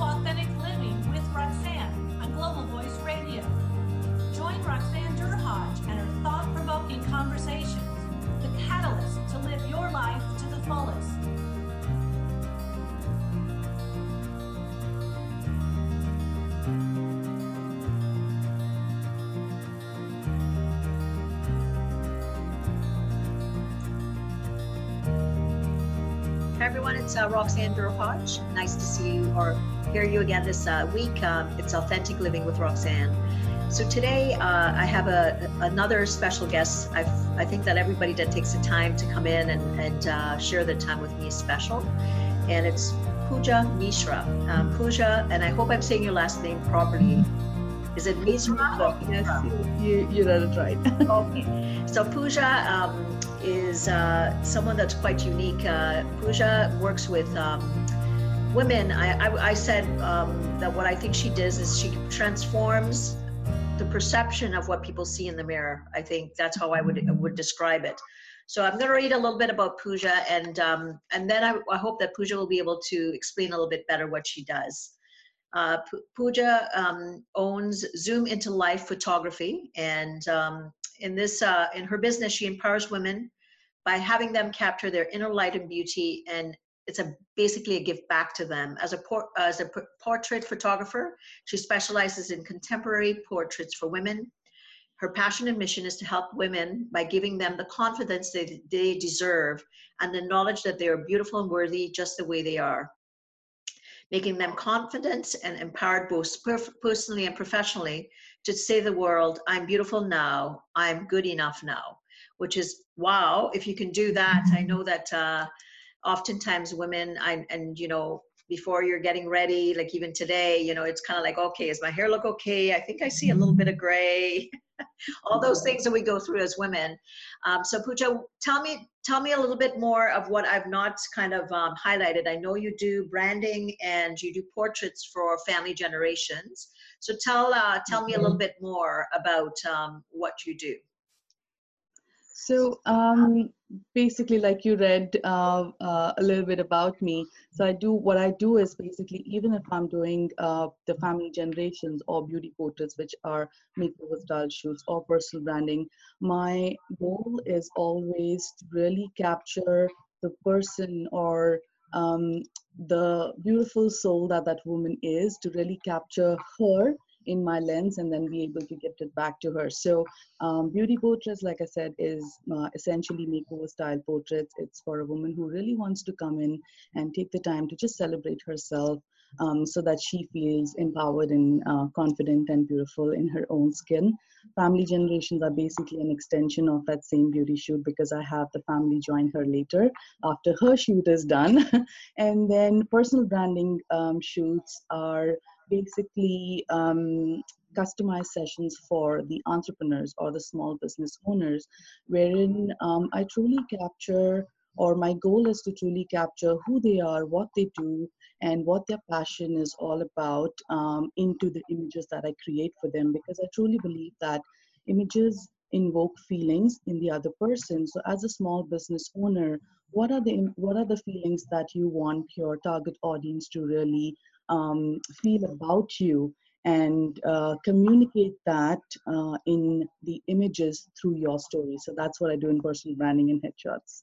Authentic Living with Roxanne on Global Voice Radio. Join Roxanne Derhodge and her thought provoking conversations, the catalyst to live your life to the fullest. Hi everyone, it's uh, Roxanne Derhodge. Nice to see you or hear you again this uh, week. Um, it's Authentic Living with Roxanne. So today uh, I have a, another special guest. i I think that everybody that takes the time to come in and, and uh, share their time with me is special. And it's Puja Misra. Um, Puja, and I hope I'm saying your last name properly. Is it Mishra? Yes, you, you read it right. okay. So Puja um, is uh, someone that's quite unique. Uh, Pooja works with um, women. I, I, I said um, that what I think she does is she transforms the perception of what people see in the mirror. I think that's how I would would describe it. So I'm going to read a little bit about Puja, and um, and then I, I, hope that Puja will be able to explain a little bit better what she does. Uh, Puja um, owns Zoom into Life Photography, and um, in this uh, in her business she empowers women by having them capture their inner light and beauty and it's a basically a gift back to them as a por- as a portrait photographer she specializes in contemporary portraits for women her passion and mission is to help women by giving them the confidence they, they deserve and the knowledge that they are beautiful and worthy just the way they are making them confident and empowered both personally and professionally to say the world, I'm beautiful now, I'm good enough now, which is wow. If you can do that, I know that uh, oftentimes women, I, and you know, before you're getting ready, like even today, you know, it's kind of like, okay, does my hair look okay? I think I see a little bit of gray. All those things that we go through as women. Um, so Puja, tell me, tell me a little bit more of what I've not kind of um, highlighted. I know you do branding and you do portraits for family generations. So tell uh, tell me a little mm-hmm. bit more about um, what you do. So um, basically, like you read uh, uh, a little bit about me. So I do what I do is basically even if I'm doing uh, the family generations or beauty portraits, which are makeover style shoots or personal branding, my goal is always to really capture the person or um, the beautiful soul that that woman is to really capture her in my lens and then be able to get it back to her. So um, beauty portraits, like I said, is uh, essentially makeover style portraits. It's for a woman who really wants to come in and take the time to just celebrate herself um, so that she feels empowered and uh, confident and beautiful in her own skin. Family generations are basically an extension of that same beauty shoot because I have the family join her later after her shoot is done. and then personal branding um, shoots are basically um, customized sessions for the entrepreneurs or the small business owners, wherein um, I truly capture, or my goal is to truly capture who they are, what they do, and what their passion is all about um, into the images that I create for them. Because I truly believe that images invoke feelings in the other person. So, as a small business owner, what are the what are the feelings that you want your target audience to really um, feel about you and uh, communicate that uh, in the images through your story. So that's what I do in personal branding and headshots.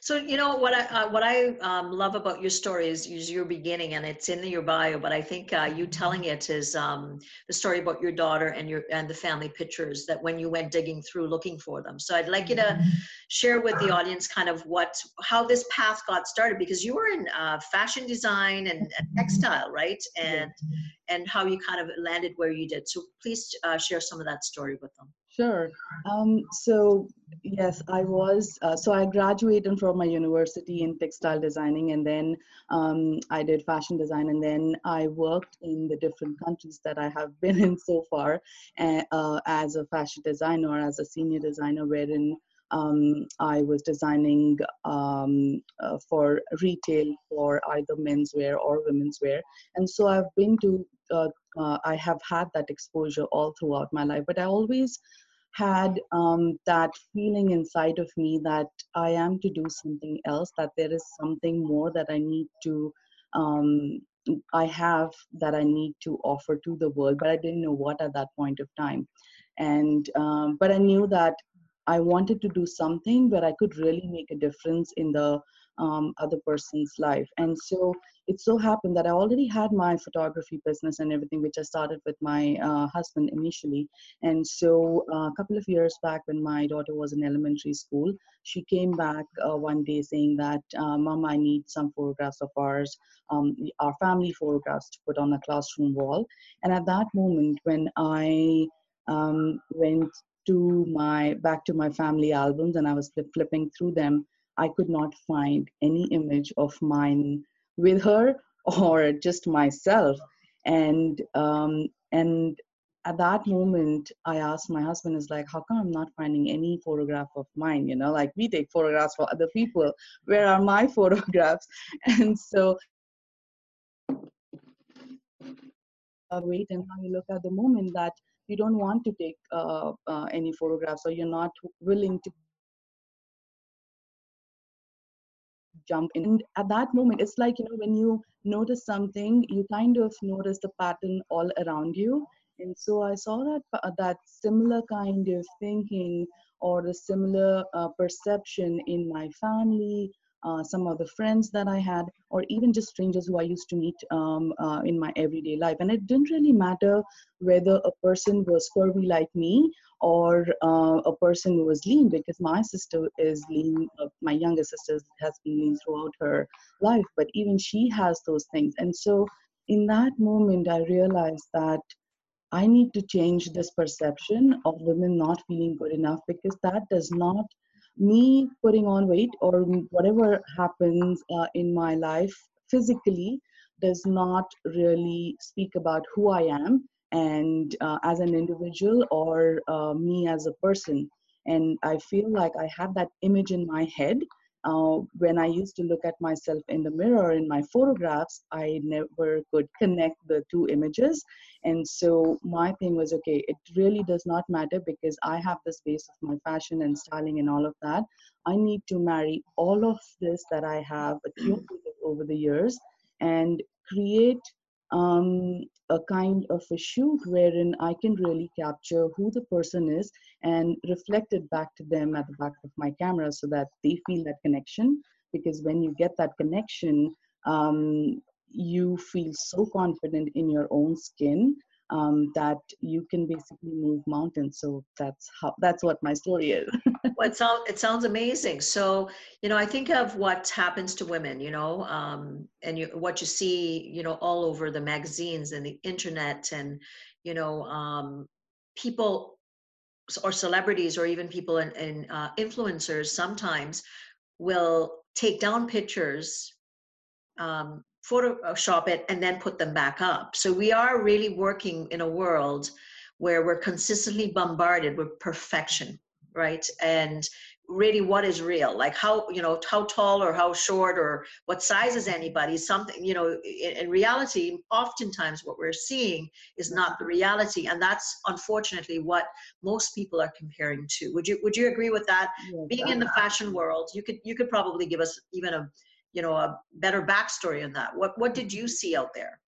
So you know what I uh, what I um, love about your story is, is, your beginning, and it's in your bio. But I think uh, you telling it is um, the story about your daughter and your and the family pictures that when you went digging through looking for them. So I'd like you to share with the audience kind of what how this path got started because you were in uh, fashion design and, and, textile, right? And and how you kind of landed where you did. So please uh, share some of that story with them. Sure. Um, so yes, I was. Uh, so I graduated from my university in textile designing, and then um, I did fashion design, and then I worked in the different countries that I have been in so far, uh, as a fashion designer, as a senior designer, wherein um, I was designing um, uh, for retail for either menswear or women's wear. And so I've been to, uh, uh, I have had that exposure all throughout my life, but I always had um, that feeling inside of me that I am to do something else, that there is something more that I need to um, I have that I need to offer to the world, but I didn't know what at that point of time. And um, but I knew that I wanted to do something where I could really make a difference in the um, other person's life. And so it so happened that I already had my photography business and everything, which I started with my uh, husband initially. And so uh, a couple of years back, when my daughter was in elementary school, she came back uh, one day saying that, uh, Mom, I need some photographs of ours, um, our family photographs to put on the classroom wall. And at that moment, when I um, went to my back to my family albums and I was flipping through them, I could not find any image of mine with her or just myself. And um, and at that moment, I asked my husband, "Is like, how come I'm not finding any photograph of mine? You know, like we take photographs for other people. Where are my photographs?" And so wait and now you look at the moment that you don't want to take uh, uh, any photographs or you're not willing to jump in. And at that moment, it's like, you know, when you notice something, you kind of notice the pattern all around you. And so I saw that uh, that similar kind of thinking or the similar uh, perception in my family, uh, some of the friends that I had, or even just strangers who I used to meet um, uh, in my everyday life. And it didn't really matter whether a person was curvy like me or uh, a person who was lean, because my sister is lean, uh, my younger sister has been lean throughout her life, but even she has those things. And so in that moment, I realized that I need to change this perception of women not feeling good enough because that does not me putting on weight or whatever happens uh, in my life physically does not really speak about who I am and uh, as an individual or uh, me as a person. And I feel like I have that image in my head uh, when I used to look at myself in the mirror in my photographs, I never could connect the two images. And so my thing was okay, it really does not matter because I have the space of my fashion and styling and all of that. I need to marry all of this that I have accumulated over the years and create um, a kind of a shoot wherein I can really capture who the person is and reflect it back to them at the back of my camera so that they feel that connection. Because when you get that connection, um, you feel so confident in your own skin um, that you can basically move mountains. So that's how that's what my story is. well, it sounds it sounds amazing. So you know, I think of what happens to women, you know, um, and you, what you see, you know, all over the magazines and the internet, and you know, um, people or celebrities or even people and in, in uh, influencers sometimes will take down pictures um, Photoshop it and then put them back up. So we are really working in a world where we're consistently bombarded with perfection, right? And really what is real? Like how you know how tall or how short or what size is anybody? Something you know in, in, reality oftentimes what we're seeing is not the reality. And that's unfortunately what most people are comparing to. Would you would you agree with that? Being in the uh-huh. fashion world you could you could probably give us even a you know a better backstory on that? What what did you see out there?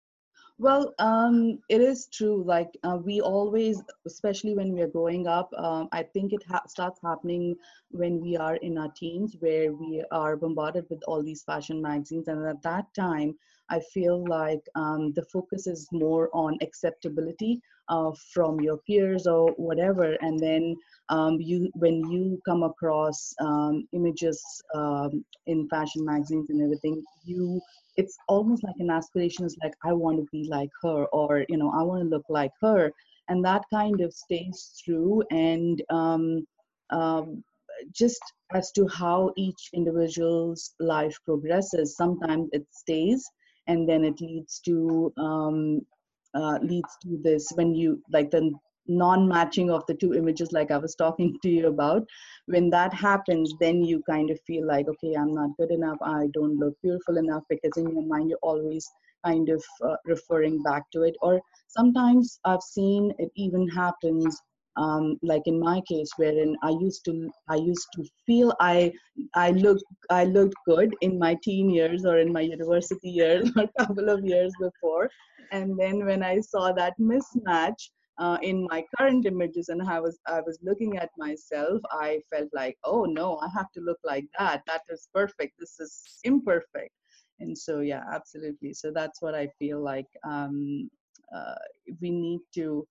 Well um, it is true like uh, we always especially when we are growing up um, i think it ha- starts happening when we are in our teens where we are bombarded with all these fashion magazines and at that time i feel like um, the focus is more on acceptability uh, from your peers or whatever and then um, you when you come across um, images um, in fashion magazines and everything you it's almost like an aspiration is like i want to be like her or you know i want to look like her and that kind of stays through and um, um, just as to how each individual's life progresses sometimes it stays and then it leads to um, uh, leads to this when you like the non-matching of the two images like i was talking to you about when that happens then you kind of feel like okay i'm not good enough i don't look beautiful enough because in your mind you're always kind of uh, referring back to it. Or sometimes i've seen it even happens um, like in my case wherein i used to i used to feel i i looked i looked good in my teen years or in my university years or a couple of years before. And then when i saw that mismatch uh, in my current images and i was i was looking at myself i felt like oh no i have to look like that. That is perfect. This is imperfect. And so yeah absolutely. So that's what i feel like um, uh, we need to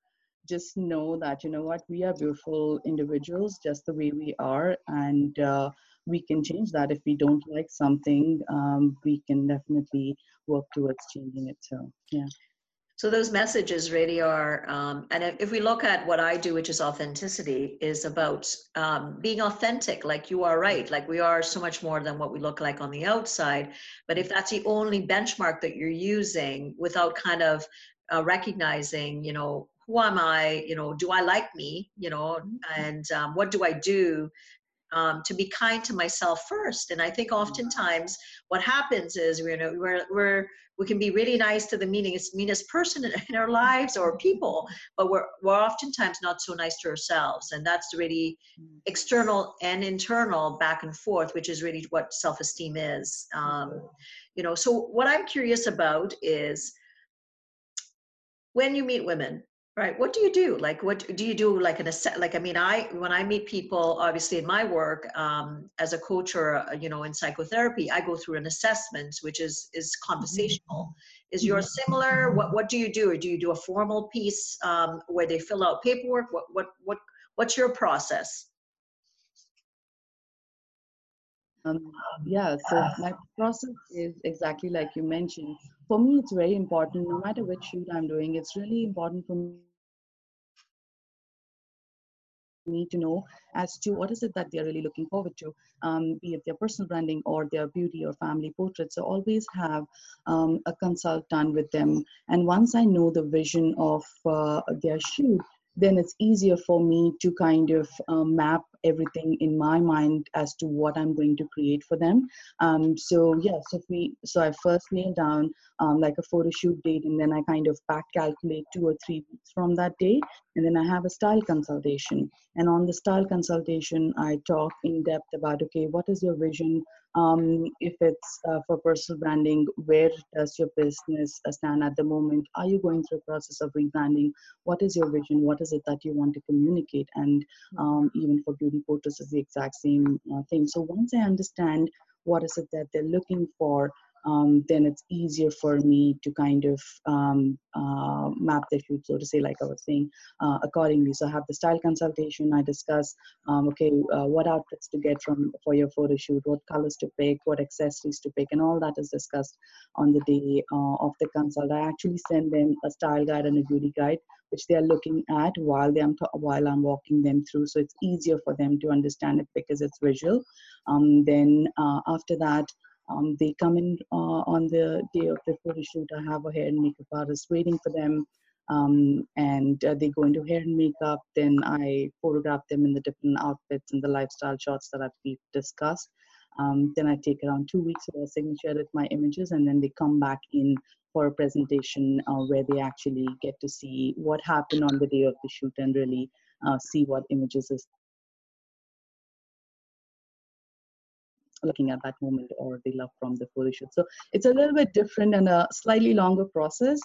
just know that you know what we are beautiful individuals just the way we are and uh, we can change that. If we don't like something um, we can definitely work towards changing it so yeah. So those messages really are um, and if, if, we look at what i do which is authenticity is about um, being authentic like you are right like we are so much more than what we look like on the outside but if that's the only benchmark that you're using without kind of uh, recognizing you know who am I? You know, do I like me? You know, mm-hmm. and um, what do I do um, to be kind to myself first? And I think mm-hmm. oftentimes what happens is you know we're we're we can be really nice to the meanest meanest person in our lives or people, but we're we're oftentimes not so nice to ourselves, and that's really mm-hmm. external and internal back and forth, which is really what self esteem is. Um, you know, so what I'm curious about is when you meet women Right. What do you do? Like, what do you do? Like an assess? Like, I mean, I when I meet people, obviously in my work um, as a coach or uh, you know in psychotherapy, I go through an assessment, which is is conversational. Mm-hmm. Is yours mm-hmm. similar? What what do you do? Or do you do a formal piece um, where they fill out paperwork? What what what what's your process? Um, yeah, so my process is exactly like you mentioned. For me, it's very important, no matter which shoot I'm doing, it's really important for me need to know as to what is it that they're really looking forward to, um, be it their personal branding or their beauty or family portrait. So always have um, a consult done with them. And once I know the vision of uh, their shoot, then it's easier for me to kind of um, map everything in my mind as to what I'm going to create for them. Um, so yeah, so we so I first nail down um, like a photo shoot date, and then I kind of back calculate two or three weeks from that date, and then I have a style consultation. And on the style consultation, I talk in depth about okay, what is your vision? Um, if it's uh, for personal branding, where does your business uh, stand at the moment? Are you going through a process of rebranding? What is your vision? What is it that you want to communicate? And um, even for beauty portraits, is the exact same uh, thing. So once I understand what is it that they're looking for, um, then it's easier for me to kind of um, uh, map the shoot, so to say, like I was saying, uh, accordingly. So I have the style consultation. I discuss, um, okay, uh, what outfits to get from for your photo shoot, what colors to pick, what accessories to pick, and all that is discussed on the day uh, of the consult. I actually send them a style guide and a beauty guide, which they are looking at while they am while I'm walking them through. So it's easier for them to understand it because it's visual. Um, then uh, after that. Um, they come in uh, on the day of the photo shoot. I have a hair and makeup artist waiting for them. Um, and uh, they go into hair and makeup. Then I photograph them in the different outfits and the lifestyle shots that we've discussed. Um, then I take around two weeks a signature edit my images, and then they come back in for a presentation uh, where they actually get to see what happened on the day of the shoot and really uh, see what images is looking at that moment or the love from the photo shoot. So it's a little bit different and a slightly longer process,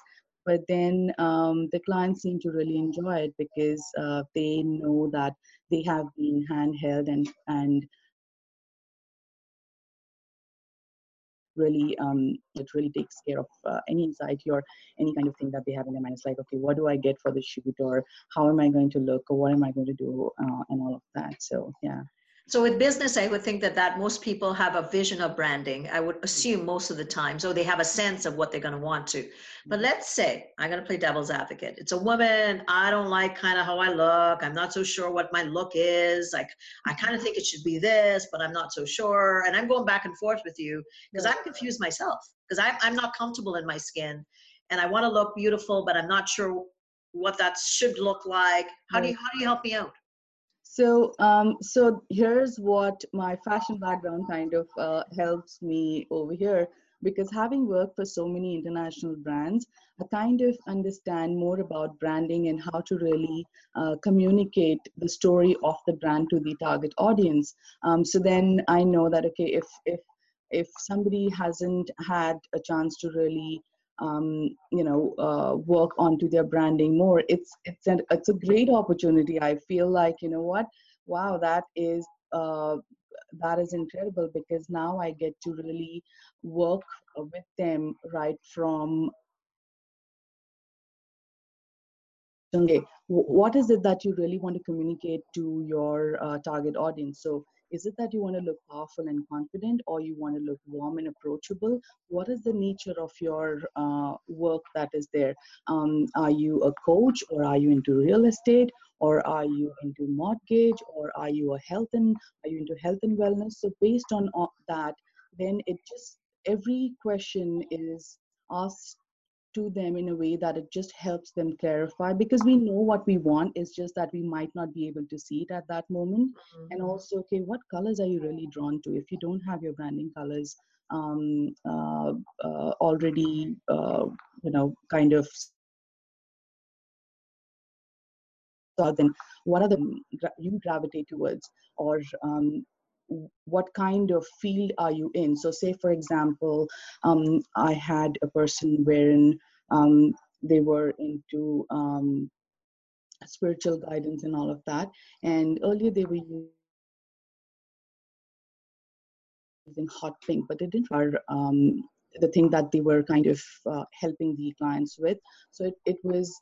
but then um, the clients seem to really enjoy it because uh, they know that they have been handheld and and really um, it really takes care of uh, any anxiety or any kind of thing that they have in their mind. It's like, okay, what do I get for the shoot, or how am I going to look, or what am I going to do, uh, and all of that. So yeah. So with business, I would think that that most people have a vision of branding. I would assume most of the time, so they have a sense of what they're going to want to. But let's say I'm going to play devil's advocate. It's a woman. I don't like kind of how I look. I'm not so sure what my look is. Like I mm-hmm. kind of think it should be this, but I'm not so sure. And I'm going back and forth with you because I'm confused myself because I'm I'm not comfortable in my skin, and I want to look beautiful, but I'm not sure what that should look like. How do you how do you help me out? So, um, so here's what my fashion background kind of uh, helps me over here. because having worked for so many international brands, I kind of understand more about branding and how to really uh, communicate the story of the brand to the target audience. Um, so then I know that okay, if if if somebody hasn't had a chance to really um, you know uh, work onto their branding more, it's it's an, it's a great opportunity. I feel like you know what, wow, that is uh, that is incredible because now I get to really work with them right from okay what is it that you really want to communicate to your uh, target audience? So is it that you want to look powerful and confident or you want to look warm and approachable? What is the nature of your uh, work that is there? Um, are you a coach or are you into real estate or are you into mortgage or are you a health and are you into health and wellness? So based on that then it just every question is asked to them in a way that it just helps them clarify because we know what we want it's just that we might not be able to see it at that moment. Mm-hmm. and also okay what colors are you really drawn to? If you don't have your branding colors um, uh, uh, already uh, you know kind of so then what are the you gravitate towards? Or um, what kind of field are you in? So say for example um, i had a person wherein um, they were into um, spiritual guidance and all of that and earlier they were using hot pink but it didn't are um, the thing that they were kind of uh, helping the clients with. So it, it was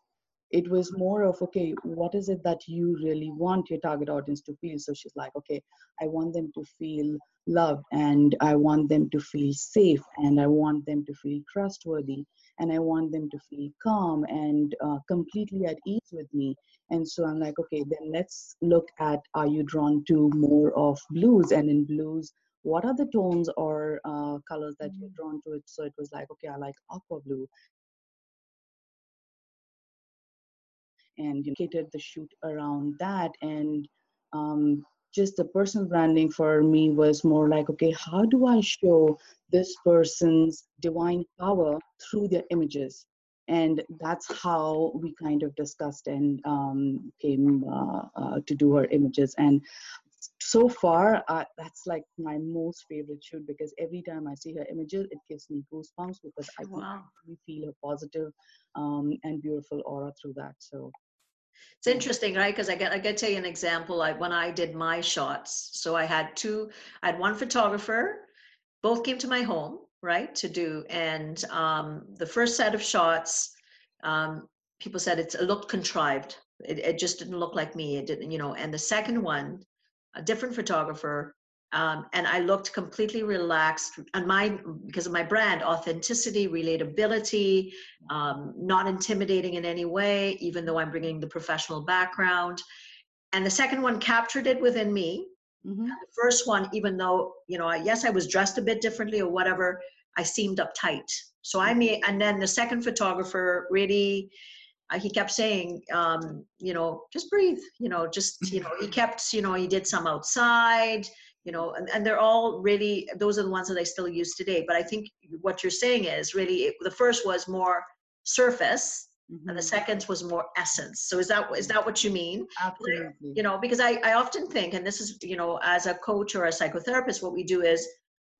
it was more of okay what is it that you really want your target audience to feel? So she's like okay i want them to feel loved and i want them to feel safe and i want them to feel trustworthy and i want them to feel calm and uh, completely at ease with me. And so i'm like okay then let's look at are you drawn to more of blues? And in blues what are the tones or uh, colors that you're mm. drawn to? It so it was like okay i like aqua blue and you catered the shoot around that. And um, just the personal branding for me was more like okay how do i show this person's divine power through their images? And that's how we kind of discussed and um, came uh, uh, to do her images. And so far uh, that's like my most favorite shoot because every time i see her images it gives me goosebumps because i wow. really feel a positive um, and beautiful aura through that so it's interesting, right? Because I get I get to tell you an example. Like when I did my shots, so I had two. I had one photographer. Both came to my home, right, to do. And um, the first set of shots, um, people said it's, it looked contrived. It, it just didn't look like me. It didn't, you know. And the second one, a different photographer, um, and I looked completely relaxed. And my because of my brand, authenticity, relatability, um, not intimidating in any way, even though I'm bringing the professional background. And the second one captured it within me. Mm-hmm. The first one, even though you know, I, yes, I was dressed a bit differently or whatever, I seemed uptight. So I made, and then the second photographer really uh, he kept saying, um, you know, just breathe, you know, just, you know, he kept, you know, he did some outside, you know and, and they're all really those are the ones that i still use today but i think what you're saying is really it, the first was more surface mm-hmm. and the mm-hmm. second was more essence so is that is that what you mean absolutely you know because I, I often think and this is you know as a coach or a psychotherapist what we do is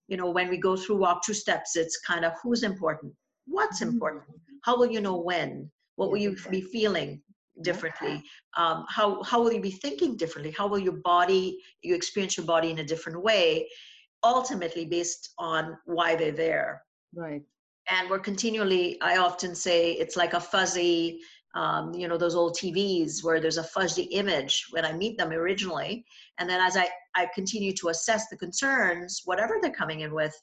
you know when we go through walk two steps it's kind of who's important what's mm-hmm. important how will you know when what will you be feeling differently? Um, how how will you be thinking differently? How will your body you experience your body in a different way ultimately based on why they're there? Right. And we're continually i often say it's like a fuzzy um, you know those old tvs where there's a fuzzy image when i meet them originally. And then as i i continue to assess the concerns whatever they're coming in with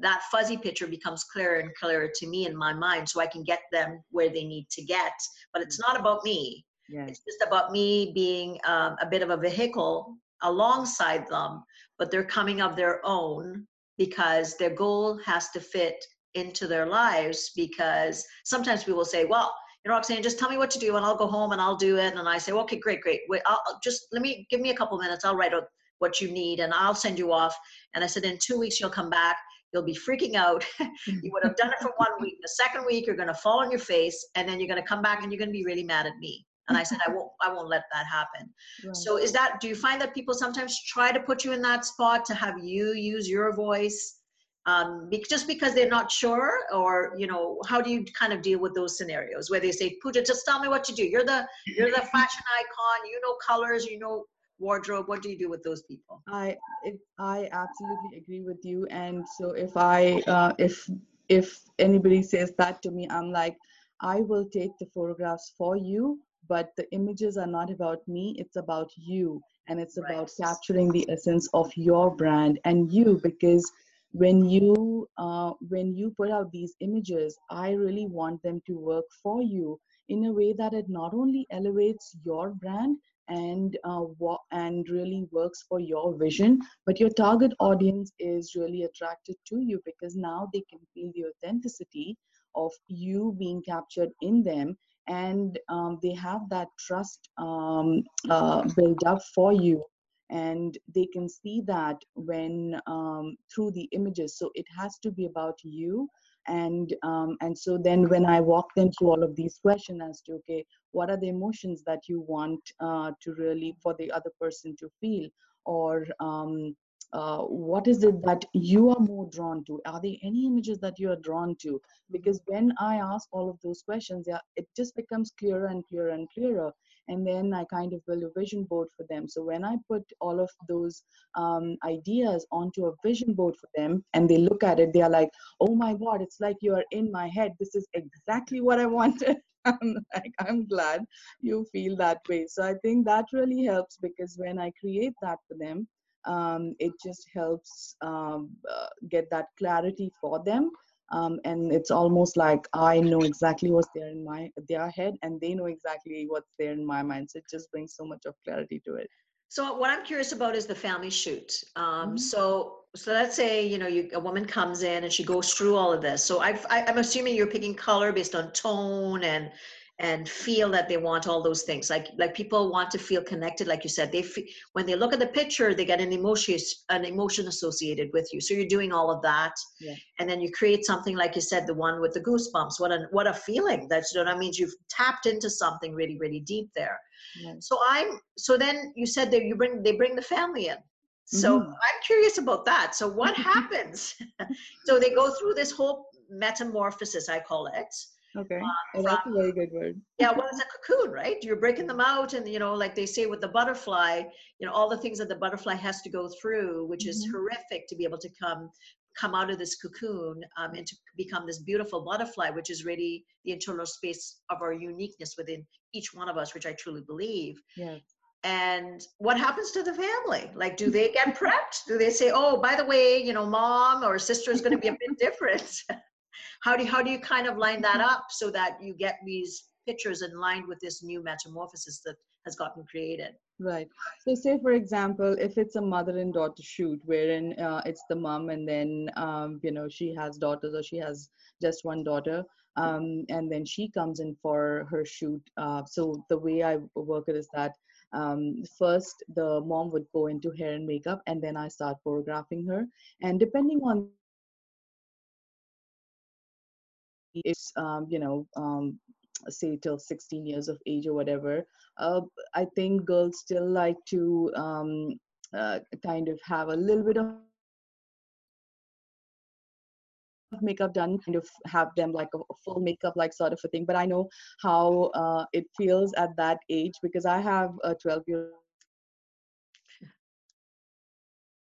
that fuzzy picture becomes clearer and clearer to me in my mind so I can get them where they need to get. But it's not about me. Yes. It's just about me being um, a bit of a vehicle alongside them, but they're coming of their own because their goal has to fit into their lives. Because sometimes people say, well, you know, Roxanne, just tell me what to do and I'll go home and I'll do it. And I say, okay, great, great. Wait, I'll, I'll just let me give me a couple minutes. I'll write out what you need and I'll send you off. And I said, in two weeks, you'll come back you'll be freaking out. you would have done it for one week. The second week, you're going to fall on your face, and then you're going to come back and you're going to be really mad at me. And I said, I won't, I won't let that happen. Right. So is that, do you find that people sometimes try to put you in that spot to have you use your voice? Um, be, just because they're not sure or, you know, how do you kind of deal with those scenarios where they say, Puja, just tell me what to do. You're the, you're the fashion icon, you know colors, you know wardrobe. What do you do with those people? I I absolutely agree with you. And so if I uh, if if anybody says that to me, I'm like, I will take the photographs for you, but the images are not about me. It's about you, and it's Right. about capturing the essence of your brand and you because when you uh, when you put out these images i really want them to work for you in a way that it not only elevates your brand and uh, wa- and really works for your vision but your target audience is really attracted to you because now they can feel the authenticity of you being captured in them and um, they have that trust um, uh, built up for you. And they can see that when um, through the images. So it has to be about you and um, and so then when i walk them through all of these questions as to okay what are the emotions that you want uh, to really for the other person to feel? Or um, uh, what is it that you are more drawn to? Are there any images that you are drawn to? Because when i ask all of those questions yeah it just becomes clearer and clearer and clearer and then i kind of build a vision board for them. So when i put all of those um, ideas onto a vision board for them and they look at it they are like oh my god it's like you are in my head. This is exactly what i wanted. I'm like i'm glad you feel that way. So i think that really helps because when i create that for them um, it just helps um, uh, get that clarity for them um, and it's almost like i know exactly what's there in my their head and they know exactly what's there in my mind so it just brings so much of clarity to it So what I'm curious about is the family shoot. Um, Mhm. So so let's say you know you, a woman comes in and she goes through all of this. So I've, I, I'm assuming you're picking color based on tone and and feel that they want all those things. Like like people want to feel connected, like you said. They fe- when they look at the picture, they get an emotion an emotion associated with you. So you're doing all of that, Yeah. and then you create something like you said, the one with the goosebumps. What a what a feeling! That's you know that means you've tapped into something really really deep there. Right. So I'm so then you said that you bring they bring the family in. So Mhm. I'm curious about that. So what happens? so they go through this whole metamorphosis, I call it. Okay. Uh, oh, that's a very good word. Yeah, well, it's a cocoon, right? You're breaking them out, and you know, like they say with the butterfly, you know, all the things that the butterfly has to go through, which is Mhm. horrific to be able to come come out of this cocoon um, and to become this beautiful butterfly, which is really the internal space of our uniqueness within each one of us, which I truly believe. yes and what happens to the family? Like do they get prepped? Do they say oh by the way you know mom or sister is going to be a bit different how do you, how do you kind of line that up so that you get these pictures in line with this new metamorphosis that has gotten created Right. So, say for example, if it's a mother and daughter shoot, wherein uh, it's the mom and then um, you know she has daughters or she has just one daughter, um, and then she comes in for her shoot. Uh, so the way I work it is that um, first the mom would go into hair and makeup, and then I start photographing her, and depending on it's um, you know um, say till 16 years of age or whatever uh, i think girls still like to um, uh, kind of have a little bit of makeup done kind of have them like a, a full makeup like sort of a thing. But i know how uh, it feels at that age because i have a 12 year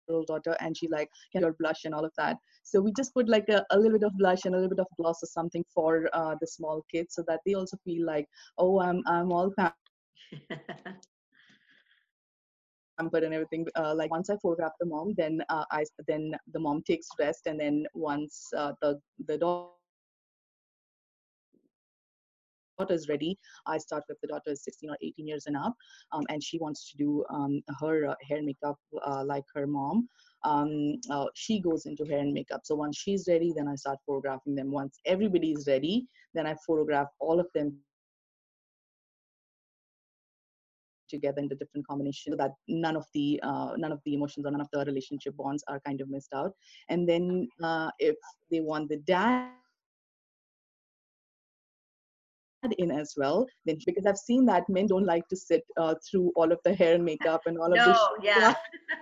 old daughter and she like your blush and all of that. So we just put like a, a little bit of blush and a little bit of gloss or something for uh, the small kids so that they also feel like oh i'm i'm all pampered and everything uh, like once i photograph the mom then uh, i then the mom takes rest and then once uh, the the daughter daughter is ready, I start with the daughter is 16 or 18 years and up, um, and she wants to do um, her uh, hair makeup uh, like her mom. Um, uh, she goes into hair and makeup. So once she's ready, then I start photographing them. Once everybody is ready, then I photograph all of them together in the different combinations so that none of the uh, none of the emotions or none of the relationship bonds are kind of missed out and then uh, if they want the dad in as well then because i've seen that men don't like to sit uh, through all of the hair and makeup and all of no, this yeah.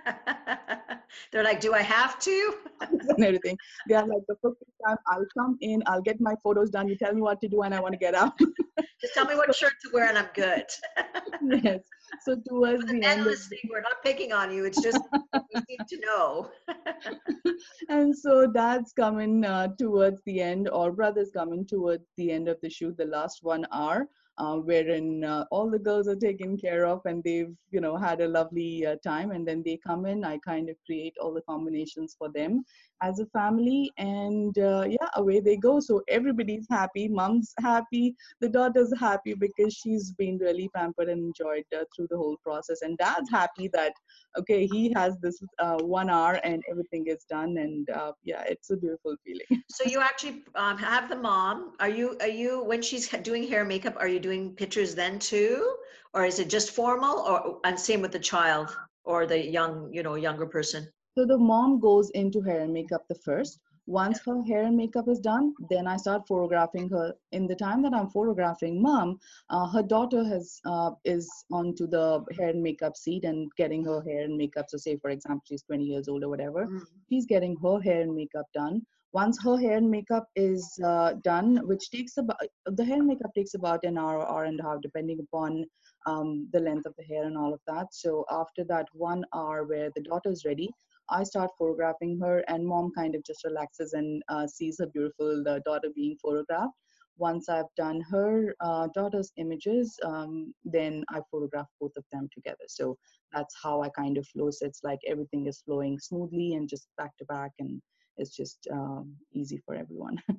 They're like, do I have to? and everything they are like the perfect time i'll come in i'll get my photos done you tell me what to do and i want to get out Just tell me what shirt to wear and I'm good. yes so towards the end of we're not picking on you. It's just we need to know. and so dad's coming uh, towards the end or brothers coming towards the end of the shoot the last one hour uh, wherein uh, all the girls are taken care of and they've you know had a lovely uh, time. And then they come in i kind of create all the combinations for them as a family. And uh, yeah away they go. So everybody's happy. Mom's happy. The daughter's happy because she's been really pampered and enjoyed uh, through the whole process. And dad's happy that okay he has this uh, one hour and everything is done. And yeah it's a beautiful feeling. So you actually um, have the mom. Are you are you when she's doing hair makeup? Are you doing pictures then too, or is it just formal? Or and same with the child or the young you know younger person. So the mom goes into hair and makeup the first. Once her hair and makeup is done, then I start photographing her. In the time that I'm photographing mom, uh, her daughter has uh, is onto the hair and makeup seat and getting her hair and makeup. So say for example she's 20 years old or whatever, she's getting her hair and makeup done. Once her hair and makeup is uh, done, which takes about the hair and makeup takes about an hour, or hour and a half, depending upon um, the length of the hair and all of that. So after that one hour where the daughter is ready, I start photographing her, and mom kind of just relaxes and uh, sees her beautiful uh, daughter being photographed. Once I've done her uh, daughter's images, um, then I photograph both of them together. So that's how I kind of flow. So it's like everything is flowing smoothly and just back to back, and it's just um, easy for everyone.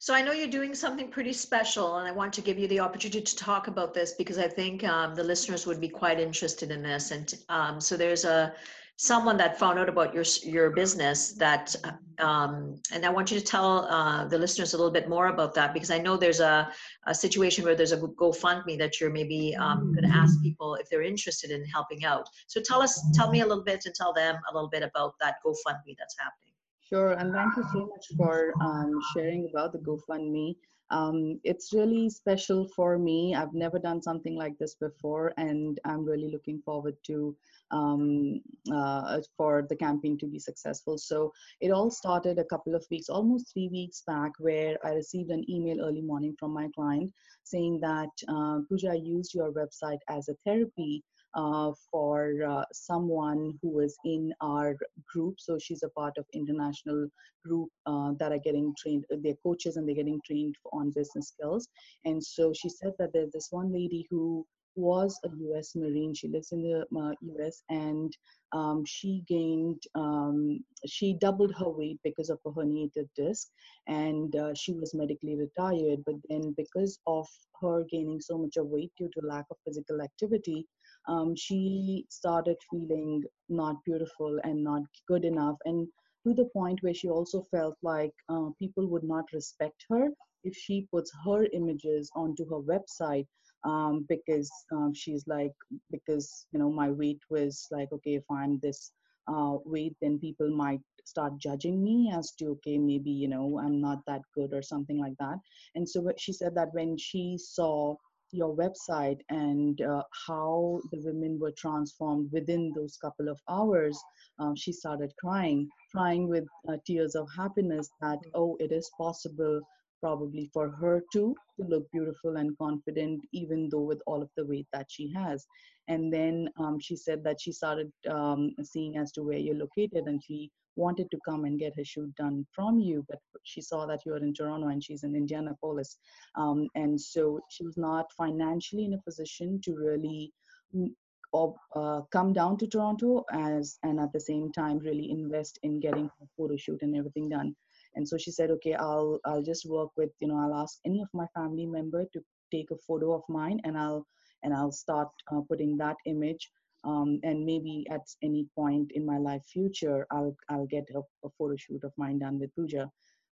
So I know you're doing something pretty special, and I want to give you the opportunity to talk about this because I think um, the listeners would be quite interested in this. And um, so there's a someone that found out about your your business that, um, and I want you to tell uh, the listeners a little bit more about that because I know there's a, a situation where there's a GoFundMe that you're maybe um, going to ask people if they're interested in helping out. So tell us, tell me a little bit, and tell them a little bit about that GoFundMe that's happening. Sure, and thank you so much for um, sharing about the GoFundMe. Um, it's really special for me. I've never done something like this before, and I'm really looking forward to um, uh, for the campaign to be successful. So it all started a couple of weeks, almost three weeks back, where I received an email early morning from my client saying that uh, Puja, used your website as a therapy uh, for uh, someone who was in our group. So she's a part of international group uh, that are getting trained. They're coaches and they're getting trained on business skills. And so she said that there's this one lady who was a U.S. Marine. She lives in the uh, U.S. and um, she gained, um, she doubled her weight because of a herniated disc, and uh, she was medically retired. But then, because of her gaining so much of weight due to lack of physical activity, um, she started feeling not beautiful and not good enough and to the point where she also felt like uh, people would not respect her if she puts her images onto her website um, because um, she's like because you know my weight was like okay if i'm this uh, weight then people might start judging me as to okay maybe you know i'm not that good or something like that. And so she said that when she saw your website and uh, how the women were transformed within those couple of hours, um, she started crying, crying with uh, tears of happiness that, oh, it is possible probably for her too to look beautiful and confident, even though with all of the weight that she has. And then um, she said that she started um, seeing as to where you're located and she wanted to come and get her shoot done from you, but she saw that you're in Toronto and she's in Indianapolis. Um, and so she was not financially in a position to really mm, or, uh, come down to Toronto as and at the same time really invest in getting her photo shoot and everything done. And so she said, okay, I'll I'll just work with you know I'll ask any of my family member to take a photo of mine and I'll and I'll start uh, putting that image um, and maybe at any point in my life future I'll I'll get a, a photo shoot of mine done with puja.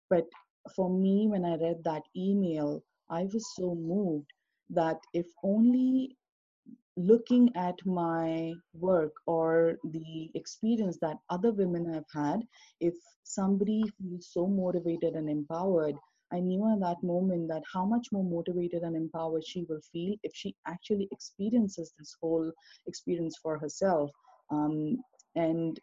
But for me, when I read that email, I was so moved that if only looking at my work or the experience that other women have had, if somebody feels so motivated and empowered, I knew at that moment that how much more motivated and empowered she will feel if she actually experiences this whole experience for herself. Um, and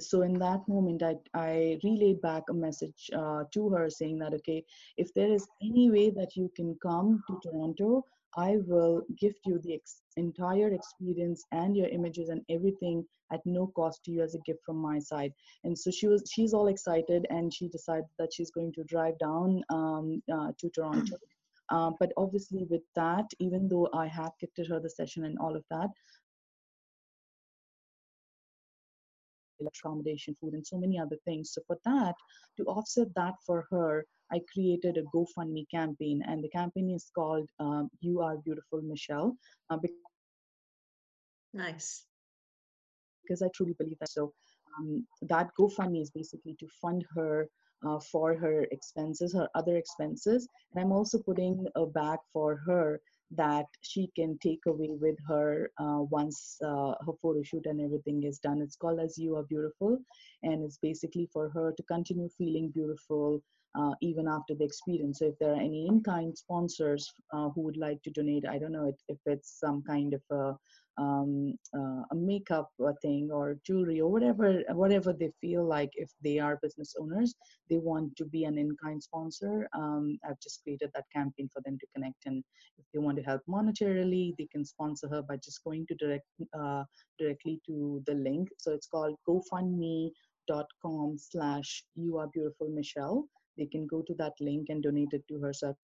so in that moment I, I relayed back a message uh, to her saying that okay if there is any way that you can come to toronto I will gift you the ex- entire experience and your images and everything at no cost to you as a gift from my side. And so she was, she's all excited, and she decided that she's going to drive down um, uh, to Toronto. Uh, but obviously, with that, even though I have gifted her the session and all of that, accommodation, food, and so many other things. So for that, to offset that for her, I created a GoFundMe campaign, and the campaign is called um, "You Are Beautiful, Michelle." Uh, nice. Because I truly believe that. So um, that GoFundMe is basically to fund her uh, for her expenses, her other expenses, and I'm also putting a bag for her that she can take away with her uh, once uh, her photo shoot and everything is done. It's called as You Are Beautiful, and it's basically for her to continue feeling beautiful uh, even after the experience. So if there are any in-kind sponsors uh, who would like to donate, I don't know if, if it's some kind of a, um, uh, a makeup thing or jewelry or whatever, whatever they feel like if they are business owners, they want to be an in-kind sponsor. Um, I've just created that campaign for them to connect. And if they want to help monetarily, they can sponsor her by just going to direct uh, directly to the link. So it's called GoFundMe.com slash you are beautiful Michelle they can go to that link and donate it to her. So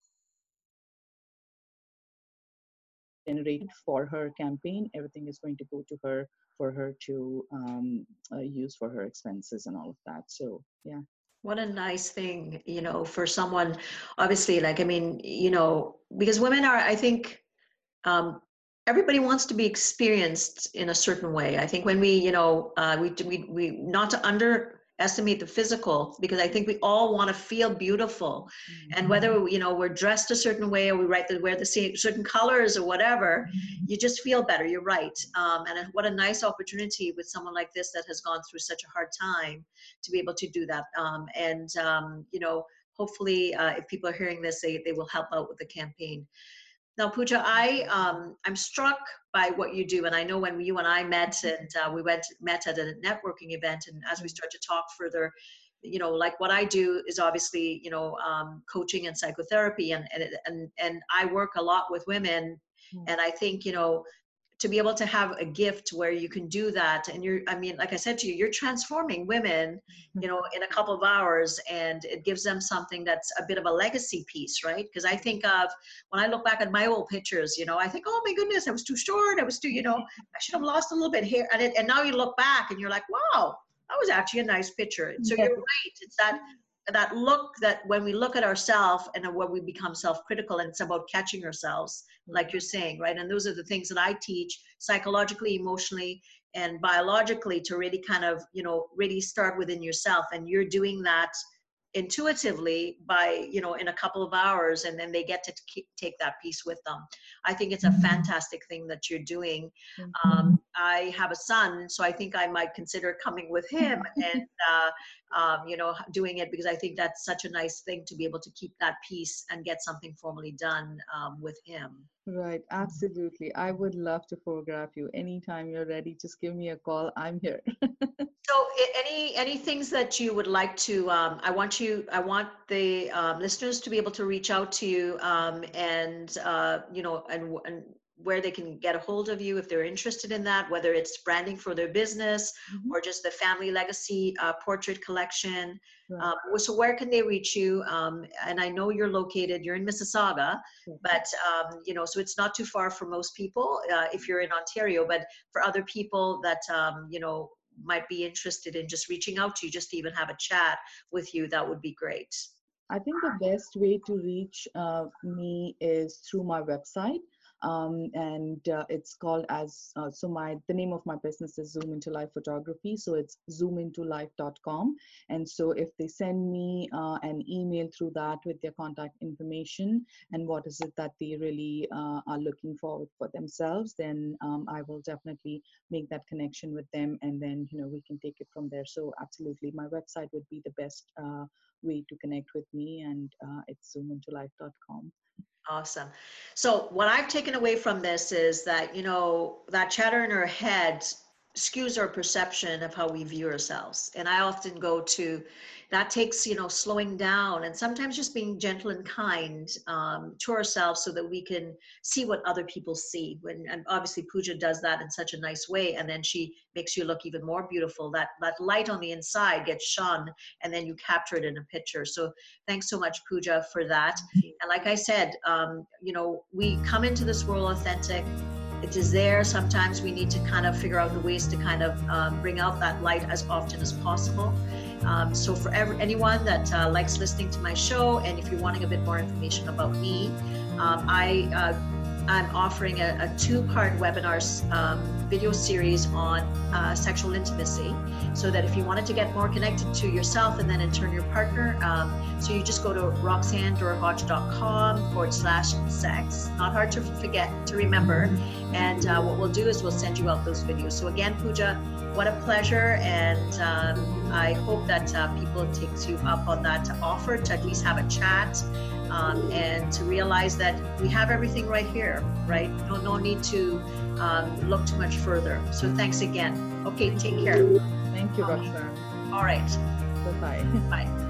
generated for her campaign. Everything is going to go to her for her to um, uh, use for her expenses and all of that. So yeah. What a nice thing, you know, for someone, obviously, like, I mean, you know, because women are, I think, um, everybody wants to be experienced in a certain way. I think when we, you know, uh, we, we, we, not to under, estimate the physical because i think we all want to feel beautiful mm-hmm. and whether you know we're dressed a certain way or we write the wear the same certain colors or whatever mm-hmm. you just feel better you're right um, and what a nice opportunity with someone like this that has gone through such a hard time to be able to do that um, and um, you know hopefully uh, if people are hearing this they, they will help out with the campaign now, Puja, I um, I'm struck by what you do, and I know when you and I met, and uh, we went met at a networking event, and as we start to talk further, you know, like what I do is obviously you know um, coaching and psychotherapy, and and and and I work a lot with women, mm. and I think you know to be able to have a gift where you can do that. And you're i mean like i said to you you're transforming women mm-hmm. you know in a couple of hours and it gives them something that's a bit of a legacy piece right? Because i think of when i look back at my old pictures you know i think oh my goodness i was too short i was too you know i should have lost a little bit here and, it, and now you look back and you're like wow that was actually a nice picture. So you're right it's that that look that when we look at ourselves and when we become self-critical and it's about catching ourselves like you're saying right? And those are the things that i teach psychologically emotionally and biologically to really kind of you know really start within yourself. And you're doing that intuitively by you know in a couple of hours and then they get to t- take that piece with them. I think it's a mm-hmm. fantastic thing that you're doing. Um, i have a son so i think i might consider coming with him and uh, um, you know doing it because i think that's such a nice thing to be able to keep that piece and get something formally done um, with him right absolutely i would love to photograph you anytime you're ready just give me a call i'm here So, any any things that you would like to? Um, I want you. I want the um, listeners to be able to reach out to you, um, and uh, you know, and and where they can get a hold of you if they're interested in that, whether it's branding for their business mm-hmm. or just the family legacy uh, portrait collection. Right. Um, so where can they reach you? Um, and I know you're located, you're in Mississauga, but um, you know, so it's not too far for most people uh, if you're in Ontario. But for other people that um, you know might be interested in just reaching out to you, just to even have a chat with you, that would be great. I think the best way to reach uh, me is through my website. Um, and uh, it's called as uh, so my the name of my business is Zoom into Life Photography. So it's zoomintolife.com, and so if they send me uh, an email through that with their contact information and what is it that they really uh, are looking for for themselves, then um, I will definitely make that connection with them, and then you know we can take it from there. So absolutely, my website would be the best uh, way to connect with me, and uh, it's zoomintolife.com. Awesome. So what I've taken away from this is that, you know, that chatter in our head skews our perception of how we view ourselves. And I often go to that takes, you know, slowing down and sometimes just being gentle and kind um, to ourselves so that we can see what other people see. When and obviously Puja does that in such a nice way, and then she makes you look even more beautiful. That that light on the inside gets shone, and then you capture it in a picture. So thanks so much, Puja, for that. And like I said, um, you know, we come into this world authentic it is there. Sometimes we need to kind of figure out the ways to kind of um, bring out that light as often as possible. Um, so for anyone that uh, likes listening to my show, and if you're wanting a bit more information about me, um, I uh, I'm offering a, a two-part webinar um, video series on uh, sexual intimacy, so that if you wanted to get more connected to yourself and then in turn your partner, um, so you just go to roxannederhodge.com forward slash sex. Not hard to forget to remember. And uh, what we'll do is we'll send you out those videos. So again, Puja, what a pleasure, and um, I hope that uh, people takes you up on that offer to at least have a chat um, and to realize that we have everything right here, right? No, no need to um, look too much further. So thanks again. Okay, take care. Thank you, Roxanne. All right. Bye-bye. Bye.